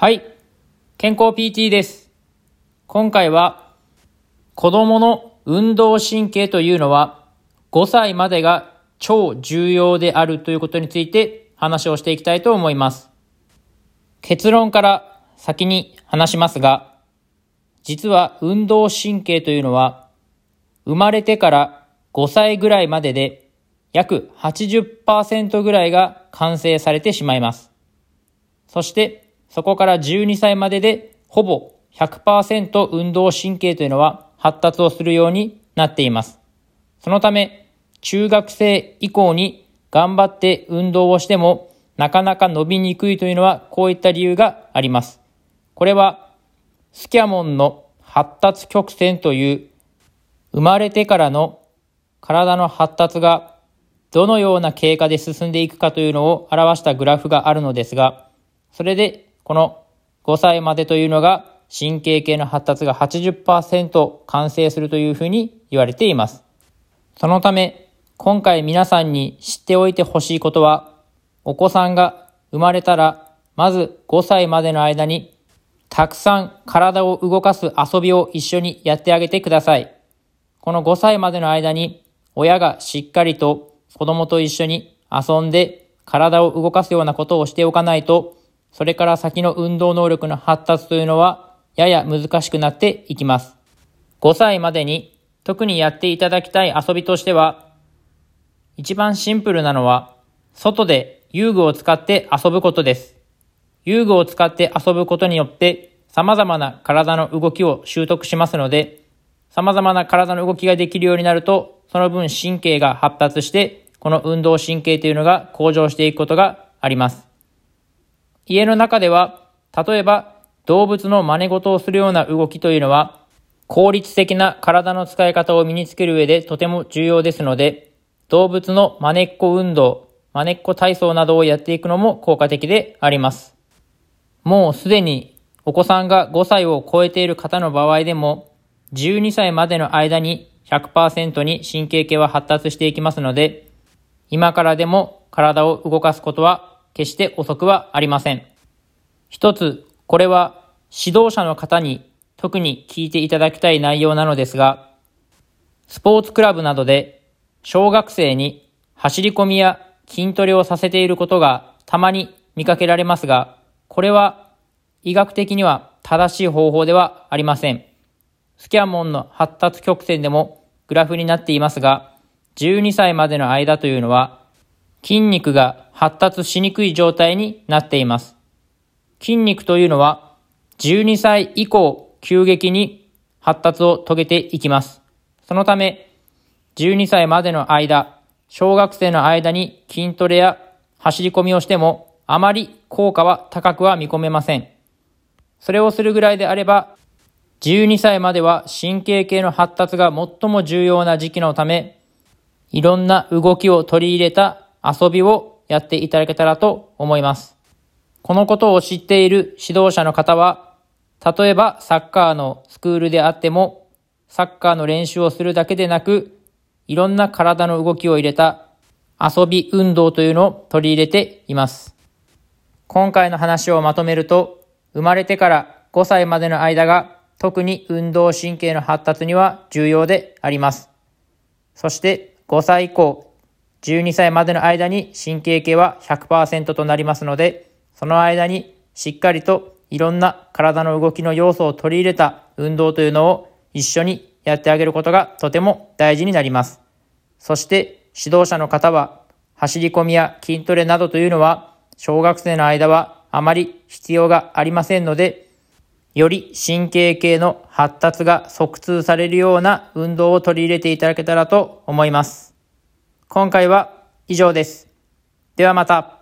はい。健康 PT です。今回は子供の運動神経というのは5歳までが超重要であるということについて話をしていきたいと思います。結論から先に話しますが、実は運動神経というのは生まれてから5歳ぐらいまでで約80%ぐらいが完成されてしまいます。そしてそこから12歳まででほぼ100%運動神経というのは発達をするようになっています。そのため中学生以降に頑張って運動をしてもなかなか伸びにくいというのはこういった理由があります。これはスキャモンの発達曲線という生まれてからの体の発達がどのような経過で進んでいくかというのを表したグラフがあるのですが、それでこの5歳までというのが神経系の発達が80%完成するというふうに言われています。そのため、今回皆さんに知っておいてほしいことは、お子さんが生まれたら、まず5歳までの間に、たくさん体を動かす遊びを一緒にやってあげてください。この5歳までの間に、親がしっかりと子供と一緒に遊んで体を動かすようなことをしておかないと、それから先の運動能力の発達というのはやや難しくなっていきます。5歳までに特にやっていただきたい遊びとしては、一番シンプルなのは、外で遊具を使って遊ぶことです。遊具を使って遊ぶことによって、様々な体の動きを習得しますので、様々な体の動きができるようになると、その分神経が発達して、この運動神経というのが向上していくことがあります。家の中では、例えば動物の真似事をするような動きというのは、効率的な体の使い方を身につける上でとても重要ですので、動物の真似っこ運動、真似っこ体操などをやっていくのも効果的であります。もうすでにお子さんが5歳を超えている方の場合でも、12歳までの間に100%に神経系は発達していきますので、今からでも体を動かすことは決して遅くはありません。一つ、これは指導者の方に特に聞いていただきたい内容なのですが、スポーツクラブなどで小学生に走り込みや筋トレをさせていることがたまに見かけられますが、これは医学的には正しい方法ではありません。スキャモンの発達曲線でもグラフになっていますが、12歳までの間というのは筋肉が発達しにくい状態になっています。筋肉というのは12歳以降急激に発達を遂げていきます。そのため12歳までの間、小学生の間に筋トレや走り込みをしてもあまり効果は高くは見込めません。それをするぐらいであれば12歳までは神経系の発達が最も重要な時期のため、いろんな動きを取り入れた遊びをやっていただけたらと思います。このことを知っている指導者の方は、例えばサッカーのスクールであっても、サッカーの練習をするだけでなく、いろんな体の動きを入れた遊び運動というのを取り入れています。今回の話をまとめると、生まれてから5歳までの間が特に運動神経の発達には重要であります。そして5歳以降、12歳までの間に神経系は100%となりますので、その間にしっかりといろんな体の動きの要素を取り入れた運動というのを一緒にやってあげることがとても大事になります。そして指導者の方は走り込みや筋トレなどというのは小学生の間はあまり必要がありませんので、より神経系の発達が促通されるような運動を取り入れていただけたらと思います。今回は以上です。ではまた。